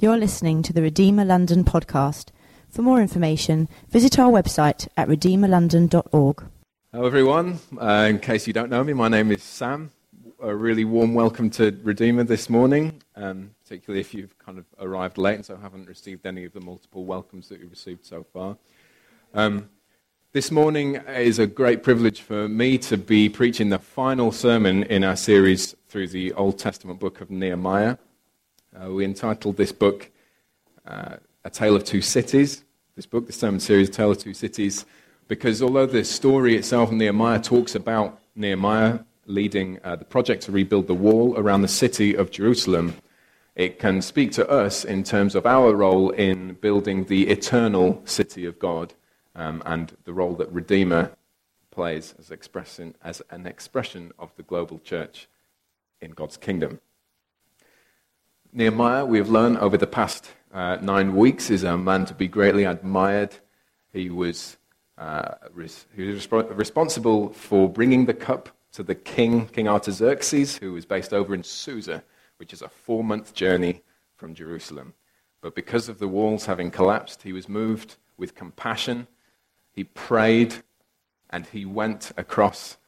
You're listening to the Redeemer London podcast. For more information, visit our website at redeemerlondon.org. Hello, everyone. Uh, in case you don't know me, my name is Sam. A really warm welcome to Redeemer this morning, um, particularly if you've kind of arrived late and so haven't received any of the multiple welcomes that you've received so far. Um, this morning is a great privilege for me to be preaching the final sermon in our series through the Old Testament book of Nehemiah. Uh, we entitled this book uh, A Tale of Two Cities. This book, the sermon series, A Tale of Two Cities, because although the story itself in Nehemiah talks about Nehemiah leading uh, the project to rebuild the wall around the city of Jerusalem, it can speak to us in terms of our role in building the eternal city of God um, and the role that Redeemer plays as, as an expression of the global church in God's kingdom. Nehemiah, we have learned over the past uh, nine weeks, is a man to be greatly admired. He was, uh, res- he was resp- responsible for bringing the cup to the king, King Artaxerxes, who was based over in Susa, which is a four month journey from Jerusalem. But because of the walls having collapsed, he was moved with compassion. He prayed and he went across,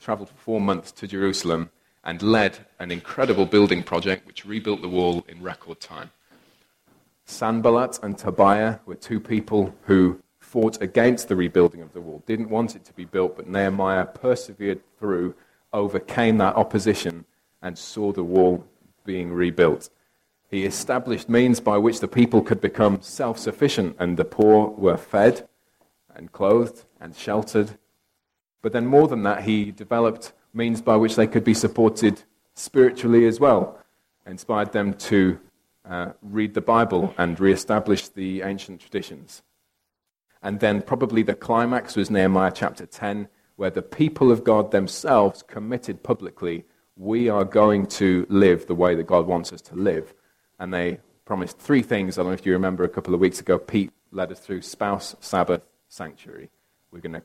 traveled for four months to Jerusalem and led an incredible building project which rebuilt the wall in record time. Sanballat and Tobiah were two people who fought against the rebuilding of the wall, didn't want it to be built, but Nehemiah persevered through, overcame that opposition, and saw the wall being rebuilt. He established means by which the people could become self sufficient and the poor were fed and clothed and sheltered. But then, more than that, he developed means by which they could be supported spiritually as well, inspired them to uh, read the Bible and re-establish the ancient traditions. And then probably the climax was Nehemiah chapter 10, where the people of God themselves committed publicly, we are going to live the way that God wants us to live. And they promised three things. I don't know if you remember a couple of weeks ago, Pete led us through spouse, Sabbath, sanctuary. We're going to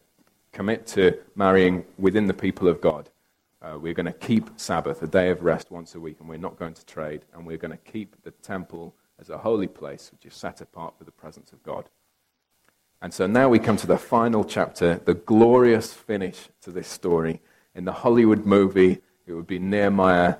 commit to marrying within the people of God. Uh, we're going to keep Sabbath, a day of rest, once a week, and we're not going to trade. And we're going to keep the temple as a holy place, which is set apart for the presence of God. And so now we come to the final chapter, the glorious finish to this story. In the Hollywood movie, it would be Nehemiah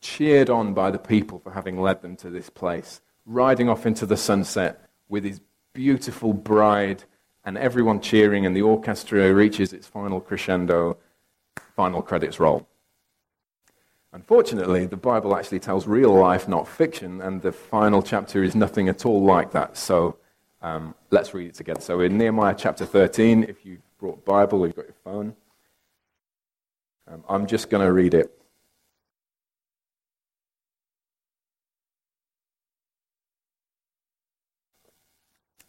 cheered on by the people for having led them to this place, riding off into the sunset with his beautiful bride, and everyone cheering, and the orchestra reaches its final crescendo final credits roll. Unfortunately, the Bible actually tells real life, not fiction, and the final chapter is nothing at all like that. So um, let's read it together. So in Nehemiah chapter 13, if you've brought Bible or you've got your phone, um, I'm just going to read it.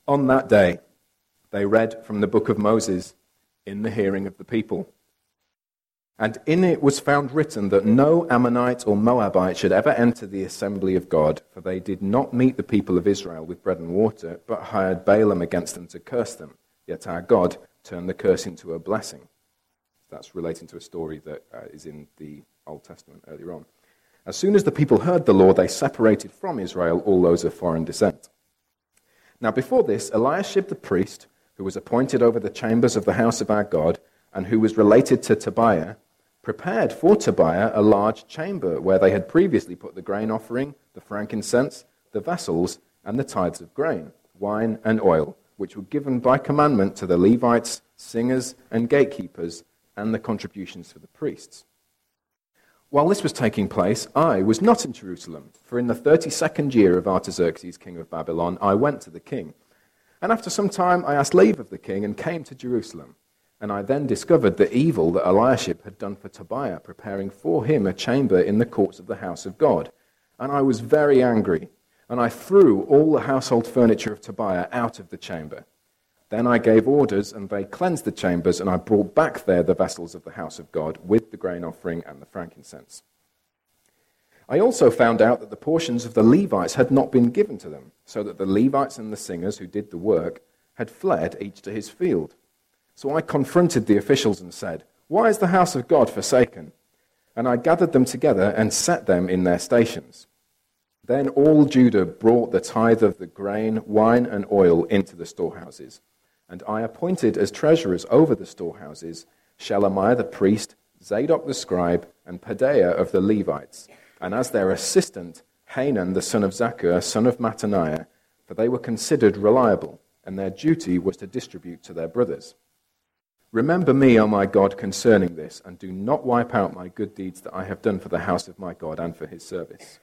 On that day, they read from the book of Moses in the hearing of the people. And in it was found written that no Ammonite or Moabite should ever enter the assembly of God, for they did not meet the people of Israel with bread and water, but hired Balaam against them to curse them. Yet our God turned the curse into a blessing. That's relating to a story that uh, is in the Old Testament earlier on. As soon as the people heard the law, they separated from Israel all those of foreign descent. Now, before this, Eliashib the priest, who was appointed over the chambers of the house of our God, and who was related to Tobiah, prepared for Tobiah a large chamber where they had previously put the grain offering, the frankincense, the vessels, and the tithes of grain, wine, and oil, which were given by commandment to the Levites, singers, and gatekeepers, and the contributions for the priests. While this was taking place, I was not in Jerusalem, for in the thirty second year of Artaxerxes, king of Babylon, I went to the king. And after some time I asked leave of the king and came to Jerusalem. And I then discovered the evil that Eliashib had done for Tobiah, preparing for him a chamber in the courts of the house of God. And I was very angry, and I threw all the household furniture of Tobiah out of the chamber. Then I gave orders, and they cleansed the chambers, and I brought back there the vessels of the house of God with the grain offering and the frankincense. I also found out that the portions of the Levites had not been given to them, so that the Levites and the singers who did the work had fled each to his field. So I confronted the officials and said, Why is the house of God forsaken? And I gathered them together and set them in their stations. Then all Judah brought the tithe of the grain, wine, and oil into the storehouses. And I appointed as treasurers over the storehouses Shelemiah the priest, Zadok the scribe, and Pedaiah of the Levites, and as their assistant, Hanan the son of Zaccur, son of Mattaniah, for they were considered reliable, and their duty was to distribute to their brothers. Remember me, O my God, concerning this, and do not wipe out my good deeds that I have done for the house of my God and for his service.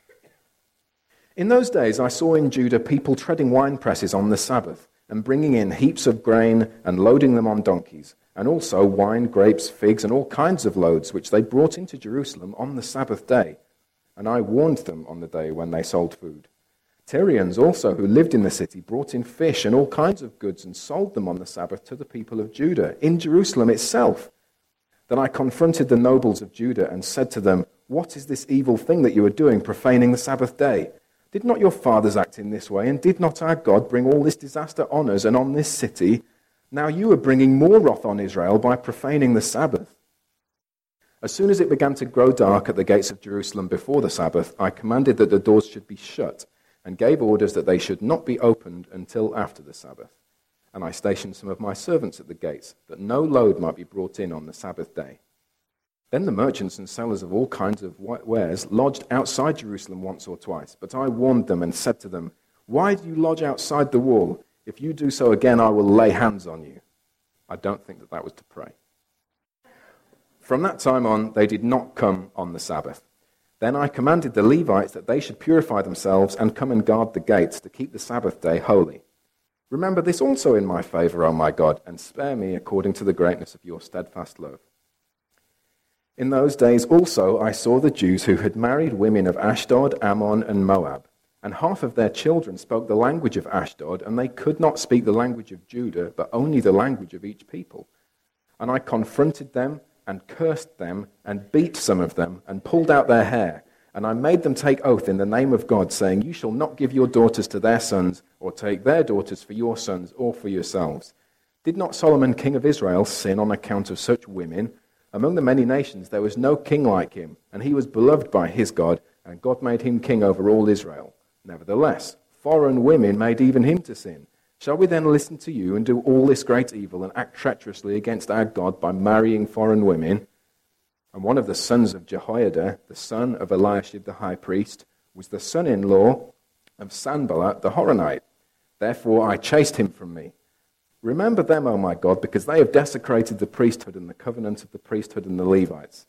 In those days I saw in Judah people treading wine presses on the Sabbath, and bringing in heaps of grain and loading them on donkeys, and also wine, grapes, figs, and all kinds of loads, which they brought into Jerusalem on the Sabbath day. And I warned them on the day when they sold food. Tyrians also, who lived in the city, brought in fish and all kinds of goods and sold them on the Sabbath to the people of Judah, in Jerusalem itself. Then I confronted the nobles of Judah and said to them, What is this evil thing that you are doing, profaning the Sabbath day? Did not your fathers act in this way, and did not our God bring all this disaster on us and on this city? Now you are bringing more wrath on Israel by profaning the Sabbath. As soon as it began to grow dark at the gates of Jerusalem before the Sabbath, I commanded that the doors should be shut and gave orders that they should not be opened until after the Sabbath. And I stationed some of my servants at the gates, that no load might be brought in on the Sabbath day. Then the merchants and sellers of all kinds of wares lodged outside Jerusalem once or twice. But I warned them and said to them, Why do you lodge outside the wall? If you do so again, I will lay hands on you. I don't think that that was to pray. From that time on, they did not come on the Sabbath. Then I commanded the Levites that they should purify themselves and come and guard the gates to keep the Sabbath day holy. Remember this also in my favor, O my God, and spare me according to the greatness of your steadfast love. In those days also I saw the Jews who had married women of Ashdod, Ammon, and Moab, and half of their children spoke the language of Ashdod, and they could not speak the language of Judah, but only the language of each people. And I confronted them and cursed them and beat some of them and pulled out their hair. And I made them take oath in the name of God, saying, You shall not give your daughters to their sons, or take their daughters for your sons or for yourselves. Did not Solomon, king of Israel, sin on account of such women? Among the many nations there was no king like him, and he was beloved by his God, and God made him king over all Israel. Nevertheless, foreign women made even him to sin. Shall we then listen to you and do all this great evil and act treacherously against our God by marrying foreign women? And one of the sons of Jehoiada, the son of Eliashib the high priest, was the son in law of Sanballat the Horonite. Therefore I chased him from me. Remember them, O my God, because they have desecrated the priesthood and the covenant of the priesthood and the Levites.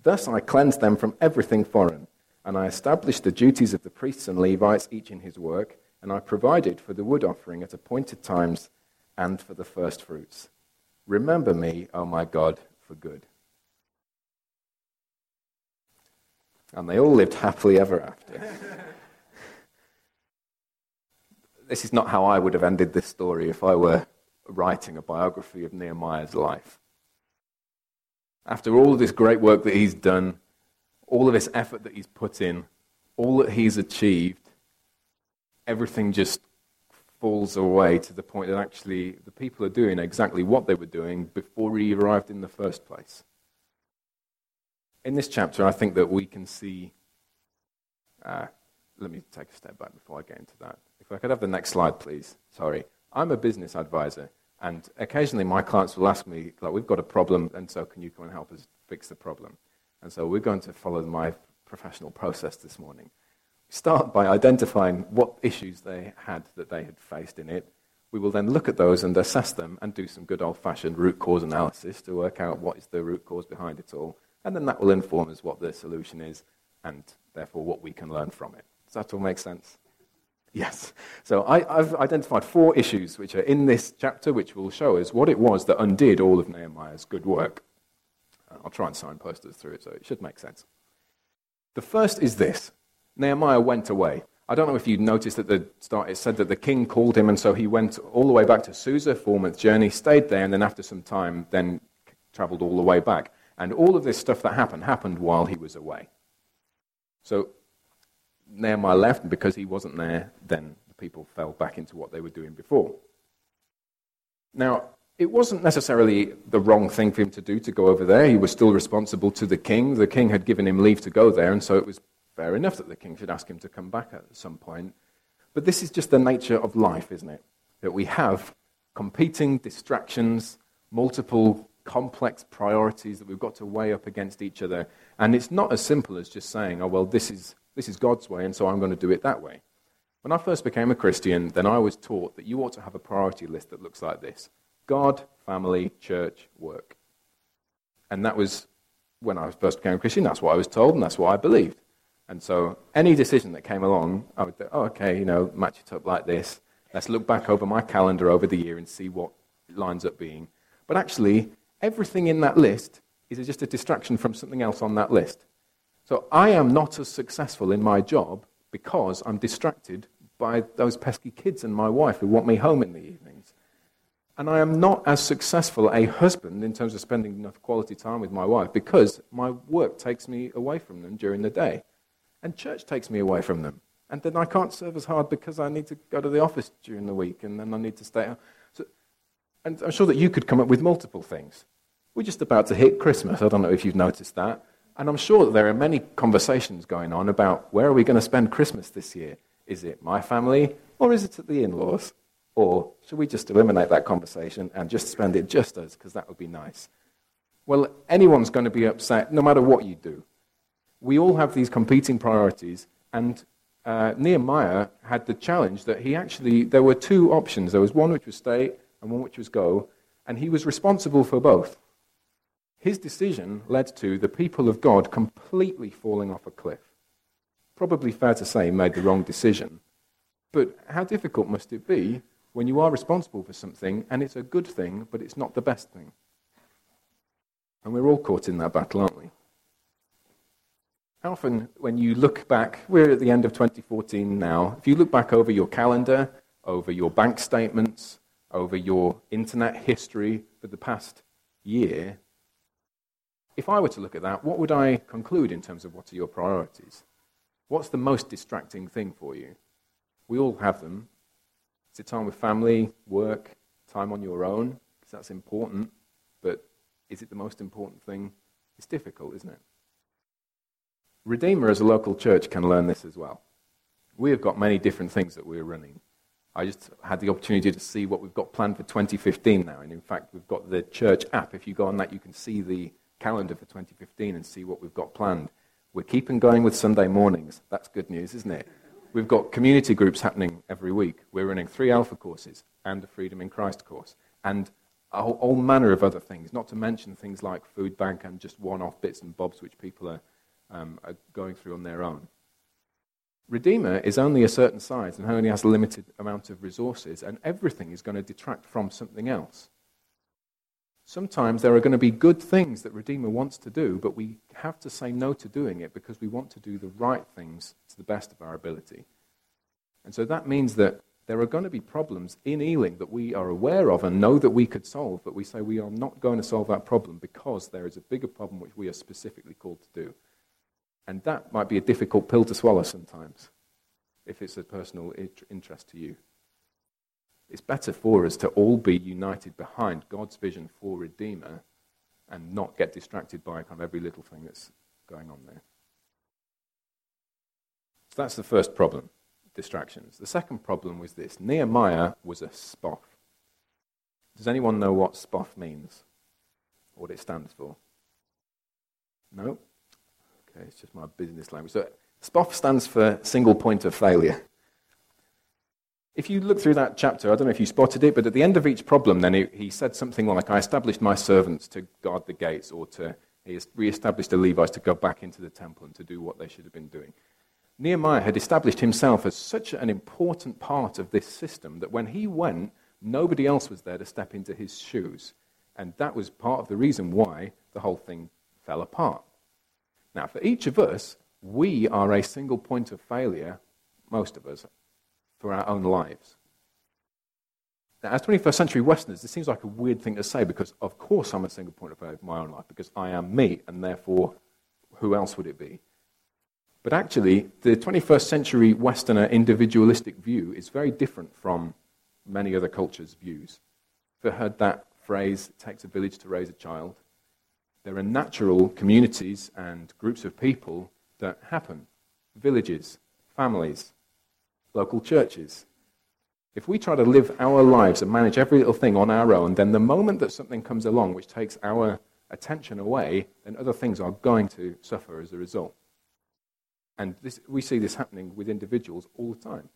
Thus I cleansed them from everything foreign, and I established the duties of the priests and Levites, each in his work and I provided for the wood offering at appointed times and for the first fruits. Remember me, O my God, for good. And they all lived happily ever after. this is not how I would have ended this story if I were writing a biography of Nehemiah's life. After all of this great work that he's done, all of this effort that he's put in, all that he's achieved, everything just falls away to the point that actually the people are doing exactly what they were doing before he arrived in the first place. In this chapter, I think that we can see. Uh, let me take a step back before I get into that. If I could have the next slide, please. Sorry. I'm a business advisor, and occasionally my clients will ask me, like, we've got a problem, and so can you come and help us fix the problem? And so we're going to follow my professional process this morning start by identifying what issues they had that they had faced in it. We will then look at those and assess them and do some good old fashioned root cause analysis to work out what is the root cause behind it all. And then that will inform us what the solution is and therefore what we can learn from it. Does that all make sense? Yes. So I, have identified four issues which are in this chapter, which will show us what it was that undid all of Nehemiah's good work. Uh, I'll try and signpost us through it so it should make sense. The first is this Nehemiah went away. I don't know if you noticed at the start, it said that the king called him, and so he went all the way back to Susa, four month journey, stayed there, and then after some time, then traveled all the way back. And all of this stuff that happened, happened while he was away. So Nehemiah left, and because he wasn't there, then the people fell back into what they were doing before. Now, it wasn't necessarily the wrong thing for him to do to go over there. He was still responsible to the king. The king had given him leave to go there, and so it was fair enough that the king should ask him to come back at some point. But this is just the nature of life, isn't it? That we have competing distractions, multiple complex priorities that we've got to weigh up against each other. And it's not as simple as just saying, oh, well, this is, this is God's way, and so I'm going to do it that way. When I first became a Christian, then I was taught that you ought to have a priority list that looks like this God, family, church, work. And that was when I first became a Christian, that's what I was told, and that's what I believed. And so any decision that came along, I would think, oh, okay, you know, match it up like this. Let's look back over my calendar over the year and see what lines up being. But actually, everything in that list is just a distraction from something else on that list. So I am not as successful in my job because I'm distracted by those pesky kids and my wife who want me home in the evenings. And I am not as successful a husband in terms of spending enough quality time with my wife because my work takes me away from them during the day. And church takes me away from them. And then I can't serve as hard because I need to go to the office during the week and then I need to stay home. So, and I'm sure that you could come up with multiple things. We're just about to hit Christmas. I don't know if you've noticed that. And I'm sure that there are many conversations going on about where are we going to spend Christmas this year? Is it my family or is it at the in laws? Or should we just eliminate that conversation and just spend it just us because that would be nice? Well, anyone's going to be upset no matter what you do. We all have these competing priorities, and uh, Nehemiah had the challenge that he actually, there were two options. There was one which was stay and one which was go, and he was responsible for both. His decision led to the people of God completely falling off a cliff probably fair to say, he made the wrong decision. But how difficult must it be when you are responsible for something and it's a good thing, but it's not the best thing? And we're all caught in that battle, aren't we? Often, when you look back, we're at the end of 2014 now. If you look back over your calendar, over your bank statements, over your internet history for the past year, if I were to look at that, what would I conclude in terms of what are your priorities? What's the most distracting thing for you? We all have them. Is it time with family, work, time on your own? Because that's important. But is it the most important thing? It's difficult, isn't it? Redeemer, as a local church, can learn this as well. We have got many different things that we're running. I just had the opportunity to see what we've got planned for 2015 now. And in fact, we've got the church app. If you go on that, you can see the calendar for 2015 and see what we've got planned. We're keeping going with Sunday mornings. That's good news, isn't it? We've got community groups happening every week. We're running three Alpha courses and a Freedom in Christ course. And all, all manner of other things, not to mention things like food bank and just one off bits and bobs which people are, um, are going through on their own. Redeemer is only a certain size and only has a limited amount of resources, and everything is going to detract from something else. Sometimes there are going to be good things that Redeemer wants to do, but we have to say no to doing it because we want to do the right things to the best of our ability. And so that means that there are going to be problems in Ealing that we are aware of and know that we could solve, but we say we are not going to solve that problem because there is a bigger problem which we are specifically called to do. And that might be a difficult pill to swallow sometimes, if it's a personal interest to you. It's better for us to all be united behind God's vision for Redeemer and not get distracted by kind of every little thing that's going on there. So that's the first problem distractions. The second problem was this Nehemiah was a SPOF. Does anyone know what SPOF means? What it stands for? No? Okay, it's just my business language. So SPOF stands for single point of failure if you look through that chapter, I don't know if you spotted it, but at the end of each problem, then he, he said something like, I established my servants to guard the gates, or to, he re-established the Levites to go back into the temple and to do what they should have been doing. Nehemiah had established himself as such an important part of this system that when he went, nobody else was there to step into his shoes. And that was part of the reason why the whole thing fell apart. Now, for each of us, we are a single point of failure, most of us, for our own lives. Now, as 21st century Westerners, this seems like a weird thing to say because, of course, I'm a single point of failure for my own life because I am me, and therefore, who else would it be? But actually, the 21st century Westerner individualistic view is very different from many other cultures' views. If you heard that phrase, it takes a village to raise a child, there are natural communities and groups of people that happen villages, families, local churches. If we try to live our lives and manage every little thing on our own, then the moment that something comes along which takes our attention away, then other things are going to suffer as a result. And this, we see this happening with individuals all the time.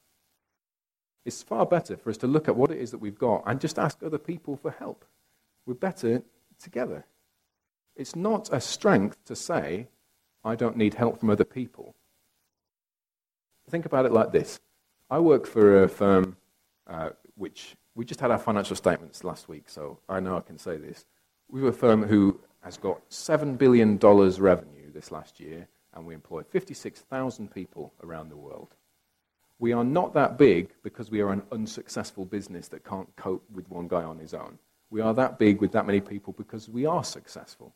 It's far better for us to look at what it is that we've got and just ask other people for help. We're better together. It's not a strength to say, I don't need help from other people. Think about it like this I work for a firm uh, which we just had our financial statements last week, so I know I can say this. We have a firm who has got $7 billion revenue this last year, and we employ 56,000 people around the world. We are not that big because we are an unsuccessful business that can't cope with one guy on his own. We are that big with that many people because we are successful.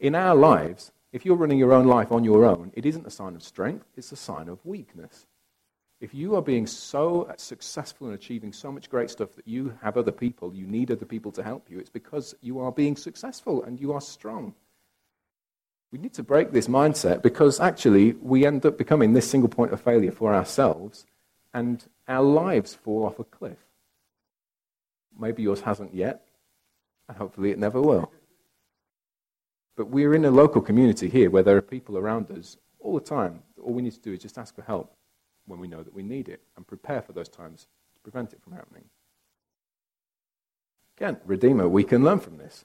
In our lives, if you're running your own life on your own, it isn't a sign of strength, it's a sign of weakness. If you are being so successful in achieving so much great stuff that you have other people, you need other people to help you, it's because you are being successful and you are strong. We need to break this mindset because actually we end up becoming this single point of failure for ourselves and our lives fall off a cliff. Maybe yours hasn't yet, and hopefully it never will. But we're in a local community here where there are people around us all the time. All we need to do is just ask for help when we know that we need it and prepare for those times to prevent it from happening. Again, Redeemer, we can learn from this.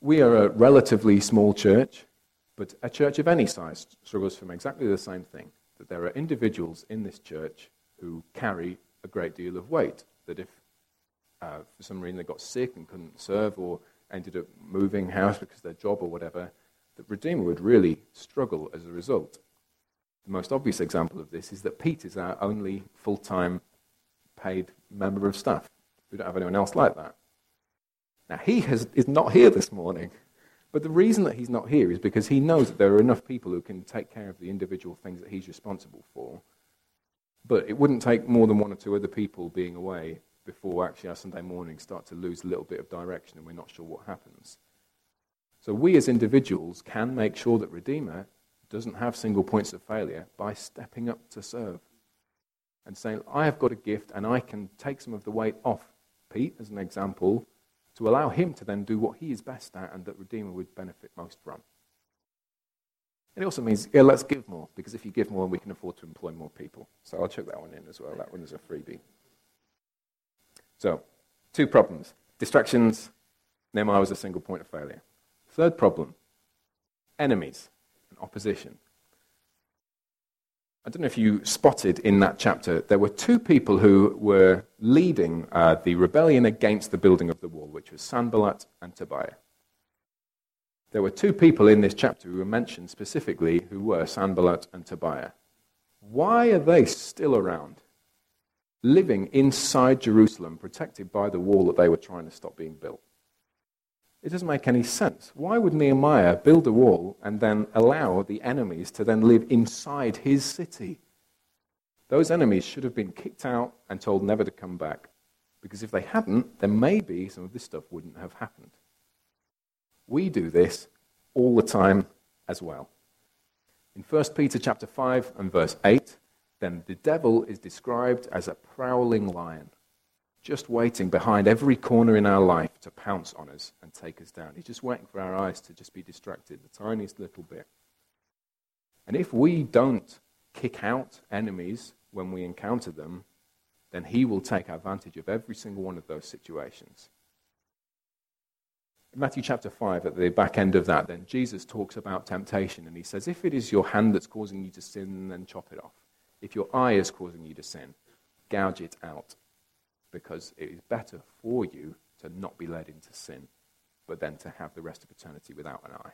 We are a relatively small church, but a church of any size struggles from exactly the same thing that there are individuals in this church who carry a great deal of weight. That if uh, for some reason they got sick and couldn't serve, or ended up moving house because their job or whatever, that Redeemer would really struggle as a result. The most obvious example of this is that Pete is our only full time paid member of staff. We don't have anyone else like that. Now, he has, is not here this morning. But the reason that he's not here is because he knows that there are enough people who can take care of the individual things that he's responsible for. But it wouldn't take more than one or two other people being away before actually our Sunday morning start to lose a little bit of direction and we're not sure what happens. So we as individuals can make sure that Redeemer doesn't have single points of failure by stepping up to serve and saying, I have got a gift and I can take some of the weight off Pete, as an example, to allow him to then do what he is best at and that Redeemer would benefit most from. It also means, yeah, let's give more, because if you give more, we can afford to employ more people. So I'll chuck that one in as well. That one is a freebie. So, two problems distractions, Nehemiah was a single point of failure. Third problem enemies and opposition. I don't know if you spotted in that chapter, there were two people who were leading uh, the rebellion against the building of the wall, which was Sanballat and Tobiah. There were two people in this chapter who were mentioned specifically who were Sanballat and Tobiah. Why are they still around? Living inside Jerusalem, protected by the wall that they were trying to stop being built. It doesn't make any sense. Why would Nehemiah build a wall and then allow the enemies to then live inside his city? Those enemies should have been kicked out and told never to come back. Because if they hadn't, then maybe some of this stuff wouldn't have happened. We do this all the time as well. In 1 Peter chapter 5 and verse 8, then the devil is described as a prowling lion, just waiting behind every corner in our life to pounce on us and take us down. He's just waiting for our eyes to just be distracted the tiniest little bit. And if we don't kick out enemies when we encounter them, then he will take advantage of every single one of those situations. In Matthew chapter 5, at the back end of that, then Jesus talks about temptation and he says, If it is your hand that's causing you to sin, then chop it off. If your eye is causing you to sin, gouge it out because it is better for you to not be led into sin, but then to have the rest of eternity without an eye.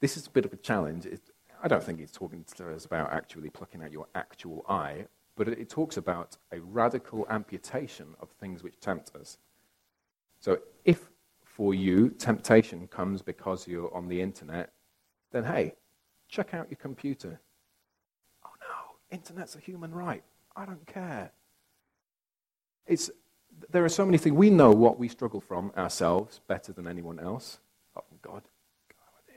This is a bit of a challenge. It, I don't think it's talking to us about actually plucking out your actual eye, but it, it talks about a radical amputation of things which tempt us. So if for you temptation comes because you're on the internet then hey, check out your computer. Oh no, internet's a human right. I don't care. It's, there are so many things. We know what we struggle from ourselves better than anyone else. Oh, God, God.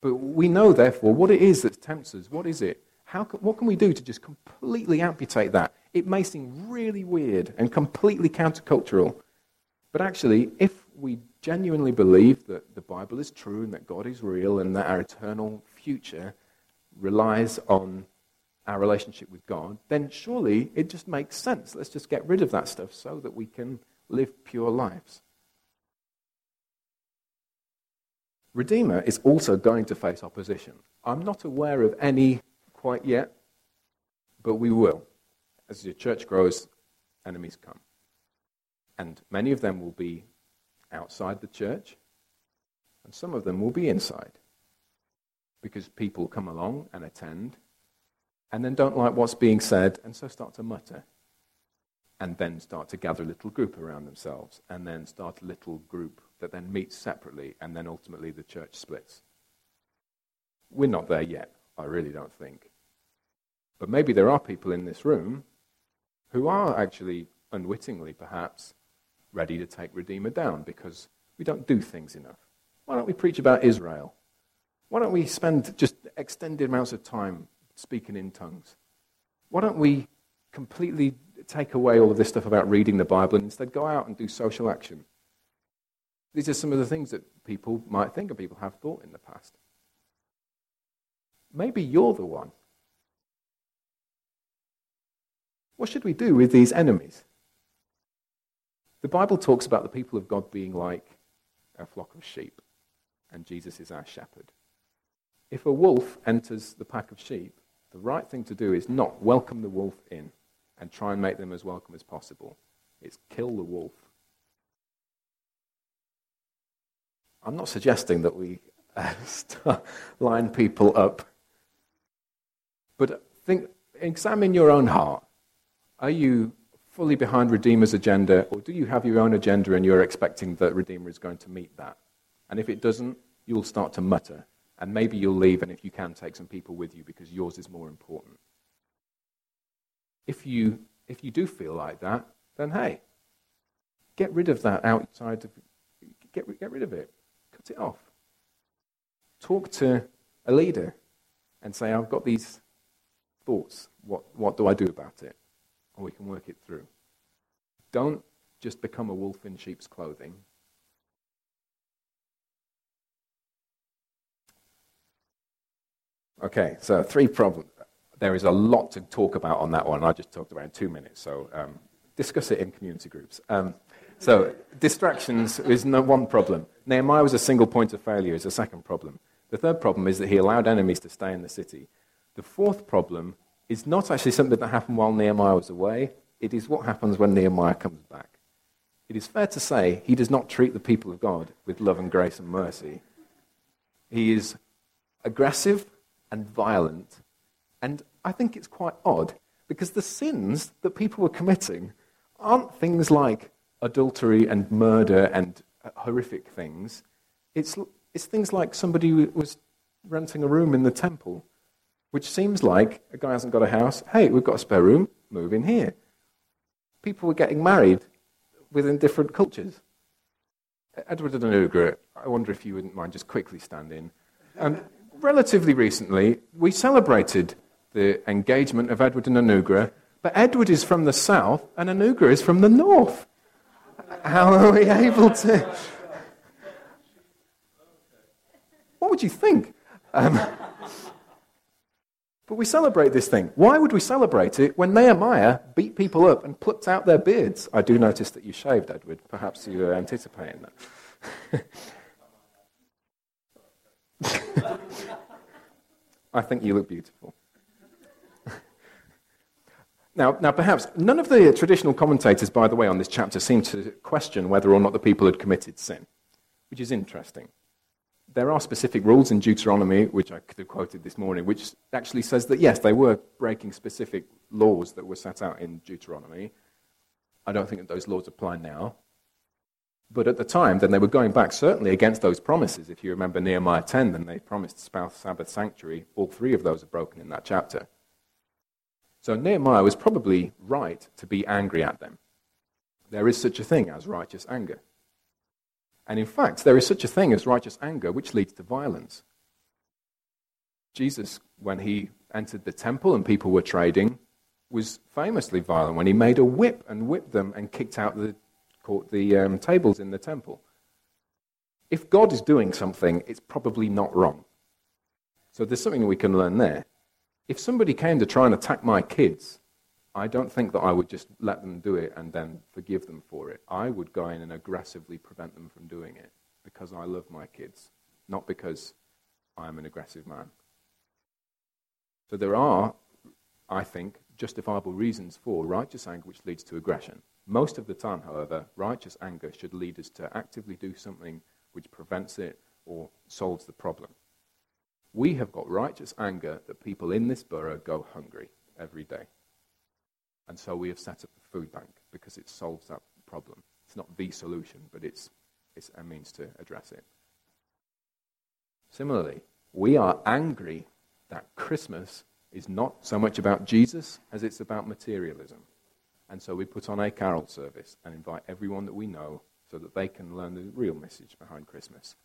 But we know, therefore, what it is that tempts us. What is it? How can, what can we do to just completely amputate that? It may seem really weird and completely countercultural, but actually, if we genuinely believe that the Bible is true and that God is real and that our eternal future relies on our relationship with God, then surely it just makes sense. Let's just get rid of that stuff so that we can live pure lives. Redeemer is also going to face opposition. I'm not aware of any quite yet, but we will. As your church grows, enemies come. And many of them will be outside the church, and some of them will be inside. Because people come along and attend, and then don't like what's being said, and so start to mutter. And then start to gather a little group around themselves, and then start a little group that then meets separately, and then ultimately the church splits. We're not there yet, I really don't think. But maybe there are people in this room who are actually, unwittingly perhaps, ready to take Redeemer down because we don't do things enough. Why don't we preach about Israel? Why don't we spend just extended amounts of time speaking in tongues? Why don't we completely take away all of this stuff about reading the Bible and instead go out and do social action? These are some of the things that people might think and people have thought in the past. Maybe you're the one. What should we do with these enemies? The Bible talks about the people of God being like a flock of sheep, and Jesus is our shepherd. If a wolf enters the pack of sheep, the right thing to do is not welcome the wolf in and try and make them as welcome as possible. It's kill the wolf. I'm not suggesting that we uh, line people up, but think, examine your own heart. Are you fully behind Redeemer's agenda, or do you have your own agenda and you're expecting that Redeemer is going to meet that? And if it doesn't, you'll start to mutter. And maybe you'll leave, and if you can, take some people with you because yours is more important. If you, if you do feel like that, then hey, get rid of that outside of, get, get rid of it. Cut it off. Talk to a leader and say, I've got these thoughts. What, what do I do about it? We can work it through. Don't just become a wolf in sheep's clothing. Okay, so three problems. There is a lot to talk about on that one. I just talked about in two minutes, so um, discuss it in community groups. Um, so, distractions is no one problem. Nehemiah was a single point of failure, is a second problem. The third problem is that he allowed enemies to stay in the city. The fourth problem is not actually something that happened while Nehemiah was away. It is what happens when Nehemiah comes back. It is fair to say he does not treat the people of God with love and grace and mercy. He is aggressive and violent. And I think it's quite odd because the sins that people were committing aren't things like adultery and murder and horrific things. It's, it's things like somebody was renting a room in the temple which seems like a guy hasn't got a house. Hey, we've got a spare room, move in here. People were getting married within different cultures. Edward and Anugrah, I wonder if you wouldn't mind just quickly standing. And relatively recently, we celebrated the engagement of Edward and Anugrah, but Edward is from the south and Anugrah is from the north. How are we able to? What would you think? Um, but we celebrate this thing. Why would we celebrate it when Nehemiah beat people up and plucked out their beards? I do notice that you shaved, Edward. Perhaps you were anticipating that. I think you look beautiful. now, now, perhaps none of the traditional commentators, by the way, on this chapter seem to question whether or not the people had committed sin, which is interesting there are specific rules in Deuteronomy, which I could have quoted this morning, which actually says that yes, they were breaking specific laws that were set out in Deuteronomy. I don't think that those laws apply now. But at the time, then they were going back certainly against those promises. If you remember Nehemiah 10, then they promised to Sabbath sanctuary. All three of those are broken in that chapter. So Nehemiah was probably right to be angry at them. There is such a thing as righteous anger. And in fact, there is such a thing as righteous anger which leads to violence. Jesus, when he entered the temple and people were trading, was famously violent when he made a whip and whipped them and kicked out the, the um, tables in the temple. If God is doing something, it's probably not wrong. So there's something we can learn there. If somebody came to try and attack my kids, I don't think that I would just let them do it and then forgive them for it. I would go in and aggressively prevent them from doing it because I love my kids, not because I'm an aggressive man. So there are, I think, justifiable reasons for righteous anger which leads to aggression. Most of the time, however, righteous anger should lead us to actively do something which prevents it or solves the problem. We have got righteous anger that people in this borough go hungry every day. And so we have set up the food bank because it solves that problem. It's not the solution, but it's, it's a means to address it. Similarly, we are angry that Christmas is not so much about Jesus as it's about materialism. And so we put on a carol service and invite everyone that we know so that they can learn the real message behind Christmas.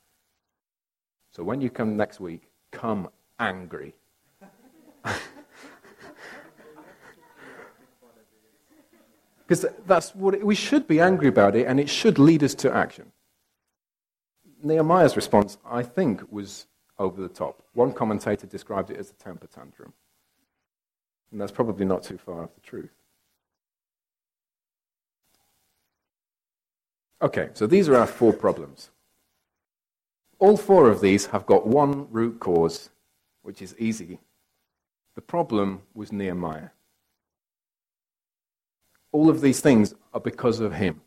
So when you come next week, come angry. Because that's what it, we should be angry about it, and it should lead us to action. Nehemiah's response, I think, was over the top. One commentator described it as a temper tantrum. And that's probably not too far off the truth. Okay, so these are our four problems. All four of these have got one root cause, which is easy. The problem was Nehemiah. All of these things are because of him.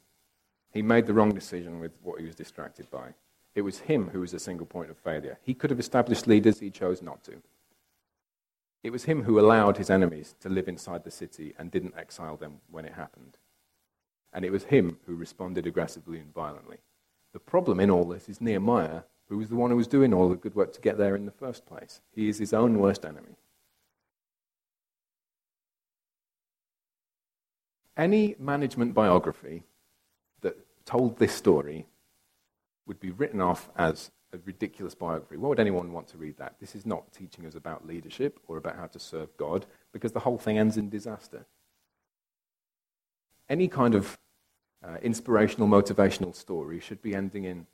He made the wrong decision with what he was distracted by. It was him who was the single point of failure. He could have established leaders, he chose not to. It was him who allowed his enemies to live inside the city and didn't exile them when it happened. And it was him who responded aggressively and violently. The problem in all this is Nehemiah, who was the one who was doing all the good work to get there in the first place. He is his own worst enemy. Any management biography that told this story would be written off as a ridiculous biography. Why would anyone want to read that? This is not teaching us about leadership or about how to serve God, because the whole thing ends in disaster. Any kind of uh, inspirational, motivational story should be ending in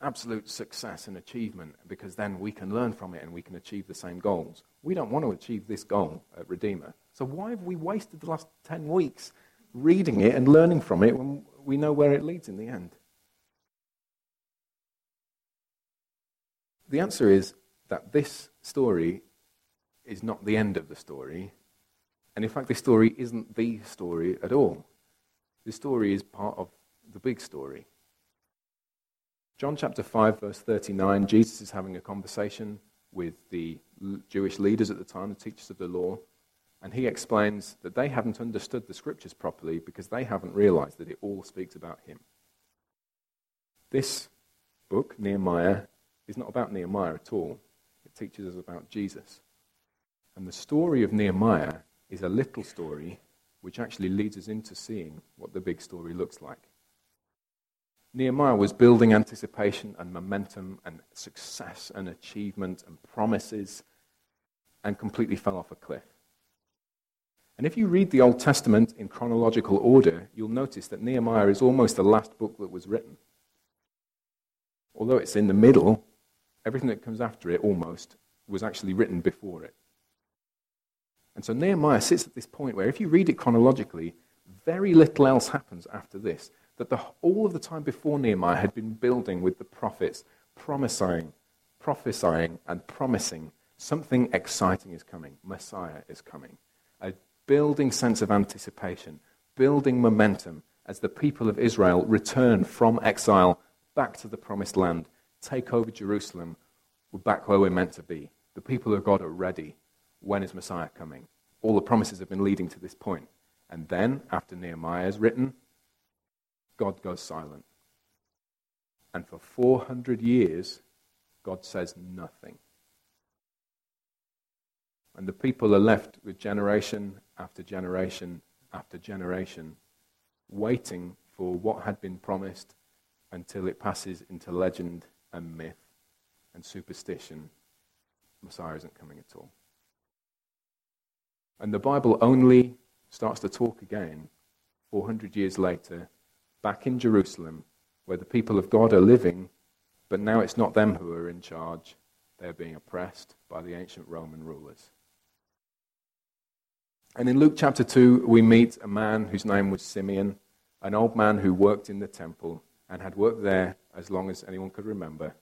absolute success and achievement, because then we can learn from it and we can achieve the same goals. We don't want to achieve this goal at Redeemer. So why have we wasted the last 10 weeks reading it and learning from it when we know where it leads in the end? The answer is that this story is not the end of the story. And in fact, this story isn't the story at all. This story is part of the big story. John chapter 5, verse 39, Jesus is having a conversation with the Jewish leaders at the time, the teachers of the law, and he explains that they haven't understood the scriptures properly because they haven't realized that it all speaks about him. This book, Nehemiah, is not about Nehemiah at all. It teaches us about Jesus. And the story of Nehemiah is a little story which actually leads us into seeing what the big story looks like. Nehemiah was building anticipation and momentum and success and achievement and promises and completely fell off a cliff. And if you read the Old Testament in chronological order, you'll notice that Nehemiah is almost the last book that was written. Although it's in the middle, everything that comes after it almost was actually written before it. And so Nehemiah sits at this point where, if you read it chronologically, very little else happens after this. That the, all of the time before Nehemiah had been building with the prophets, prophesying, prophesying, and promising something exciting is coming. Messiah is coming. Building sense of anticipation, building momentum as the people of Israel return from exile back to the promised land take over Jerusalem, we're back where we're meant to be. The people of God are ready. When is Messiah coming? All the promises have been leading to this point. And then, after Nehemiah is written, God goes silent. And for 400 years, God says nothing. And the people are left with generation after generation after generation, waiting for what had been promised until it passes into legend and myth and superstition Messiah isn't coming at all. And the Bible only starts to talk again 400 years later, back in Jerusalem, where the people of God are living, but now it's not them who are in charge. They're being oppressed by the ancient Roman rulers. And in Luke chapter 2, we meet a man whose name was Simeon, an old man who worked in the temple and had worked there as long as anyone could remember.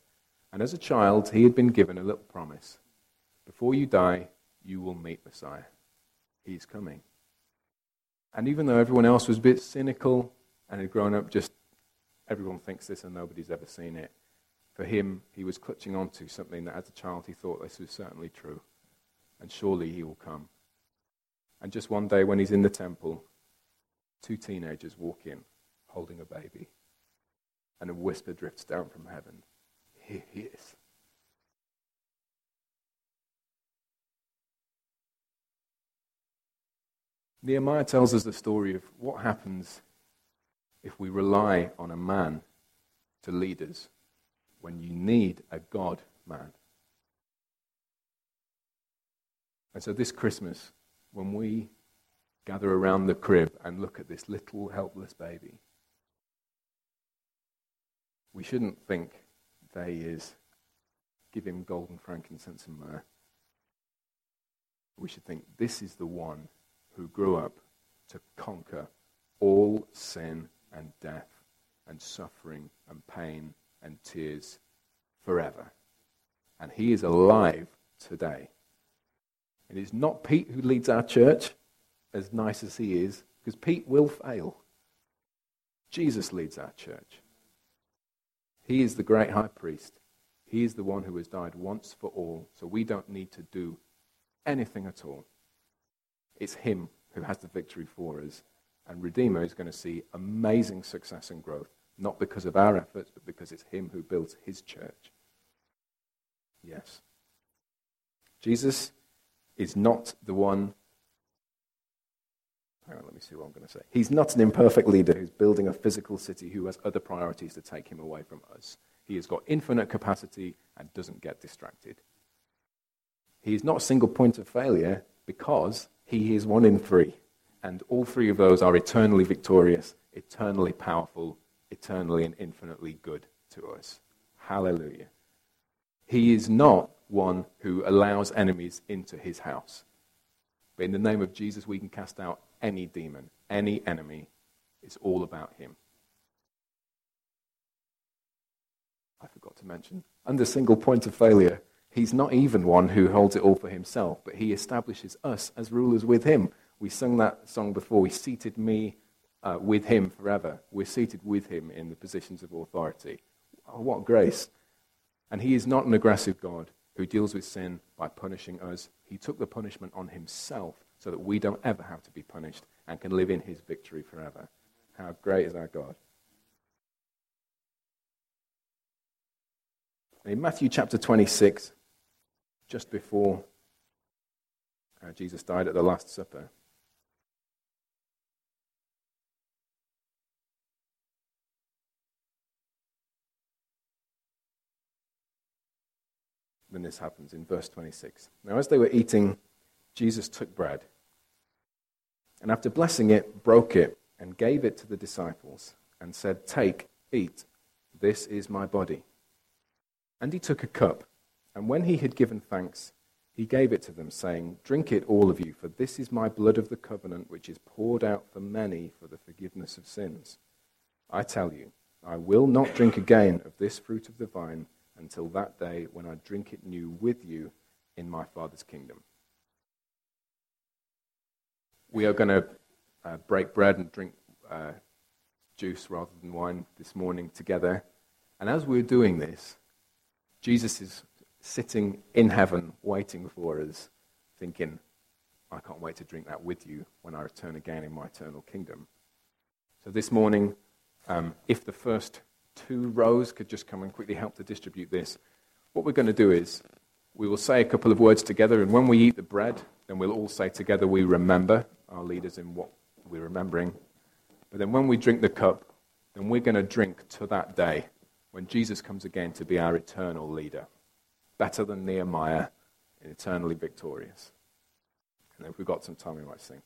And as a child, he had been given a little promise Before you die, you will meet Messiah. He's coming. And even though everyone else was a bit cynical and had grown up just, everyone thinks this and nobody's ever seen it, for him, he was clutching onto something that as a child he thought this was certainly true. And surely he will come. And just one day when he's in the temple, two teenagers walk in holding a baby. And a whisper drifts down from heaven Here he is. Nehemiah tells us the story of what happens if we rely on a man to lead us when you need a God man. And so this Christmas, when we gather around the crib and look at this little helpless baby, we shouldn't think they is give him golden frankincense and myrrh. We should think this is the one who grew up to conquer all sin and death and suffering and pain and tears forever. And he is alive today. It is not Pete who leads our church, as nice as he is, because Pete will fail. Jesus leads our church. He is the great high priest. He is the one who has died once for all, so we don't need to do anything at all. It's Him who has the victory for us. And Redeemer is going to see amazing success and growth, not because of our efforts, but because it's Him who built His church. Yes. Jesus is not the one. On, let me see what I'm going to say. He's not an imperfect leader who's building a physical city who has other priorities to take him away from us. He has got infinite capacity and doesn't get distracted. He is not a single point of failure because he is one in three. And all three of those are eternally victorious, eternally powerful, eternally and infinitely good to us. Hallelujah. He is not one who allows enemies into his house. But in the name of Jesus, we can cast out any demon, any enemy. It's all about him. I forgot to mention, under single point of failure, He's not even one who holds it all for himself, but he establishes us as rulers with him. We sung that song before. He seated me uh, with him forever. We're seated with him in the positions of authority. Oh, what grace. And he is not an aggressive God who deals with sin by punishing us. He took the punishment on himself so that we don't ever have to be punished and can live in his victory forever. How great is our God! In Matthew chapter 26, just before uh, Jesus died at the Last Supper. When this happens in verse 26. Now, as they were eating, Jesus took bread and after blessing it, broke it and gave it to the disciples and said, Take, eat, this is my body. And he took a cup. And when he had given thanks, he gave it to them, saying, Drink it, all of you, for this is my blood of the covenant, which is poured out for many for the forgiveness of sins. I tell you, I will not drink again of this fruit of the vine until that day when I drink it new with you in my Father's kingdom. We are going to uh, break bread and drink uh, juice rather than wine this morning together. And as we're doing this, Jesus is sitting in heaven waiting for us, thinking, I can't wait to drink that with you when I return again in my eternal kingdom. So this morning, um, if the first two rows could just come and quickly help to distribute this, what we're going to do is we will say a couple of words together, and when we eat the bread, then we'll all say together, We remember our leaders in what we're remembering. But then when we drink the cup, then we're going to drink to that day when Jesus comes again to be our eternal leader better than Nehemiah, and eternally victorious. And if we've got some time, we might sing.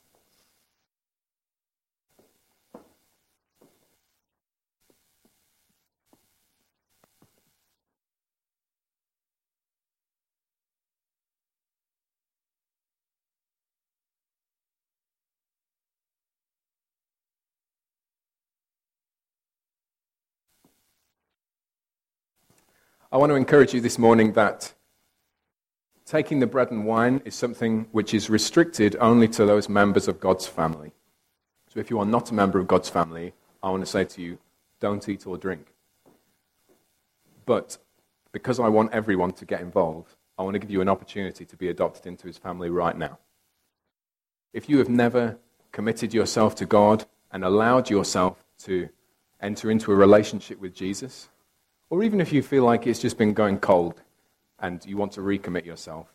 I want to encourage you this morning that taking the bread and wine is something which is restricted only to those members of God's family. So if you are not a member of God's family, I want to say to you, don't eat or drink. But because I want everyone to get involved, I want to give you an opportunity to be adopted into his family right now. If you have never committed yourself to God and allowed yourself to enter into a relationship with Jesus, or even if you feel like it's just been going cold and you want to recommit yourself,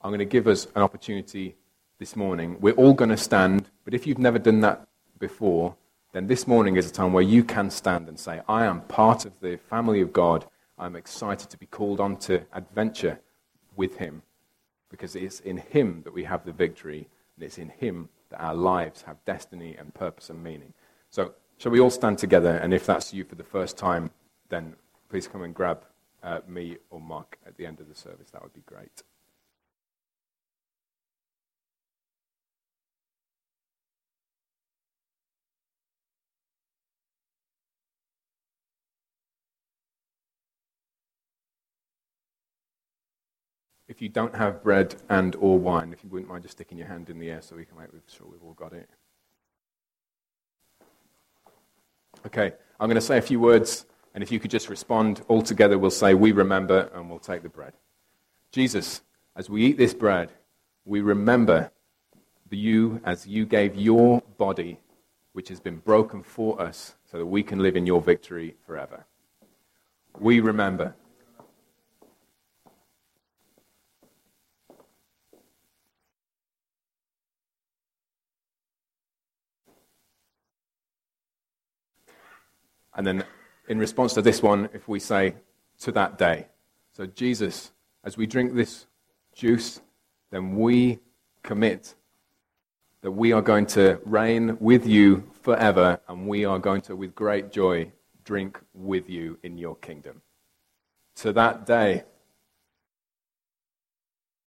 I'm going to give us an opportunity this morning. We're all going to stand, but if you've never done that before, then this morning is a time where you can stand and say, I am part of the family of God. I'm excited to be called on to adventure with Him because it's in Him that we have the victory, and it's in Him that our lives have destiny and purpose and meaning. So, shall we all stand together? And if that's you for the first time, then please come and grab uh, me or Mark at the end of the service. That would be great. If you don't have bread and or wine, if you wouldn't mind just sticking your hand in the air so we can make sure we've all got it. Okay, I'm going to say a few words and if you could just respond all together, we'll say, We remember, and we'll take the bread. Jesus, as we eat this bread, we remember you as you gave your body, which has been broken for us, so that we can live in your victory forever. We remember. And then in response to this one, if we say, to that day. So, Jesus, as we drink this juice, then we commit that we are going to reign with you forever, and we are going to, with great joy, drink with you in your kingdom. To that day.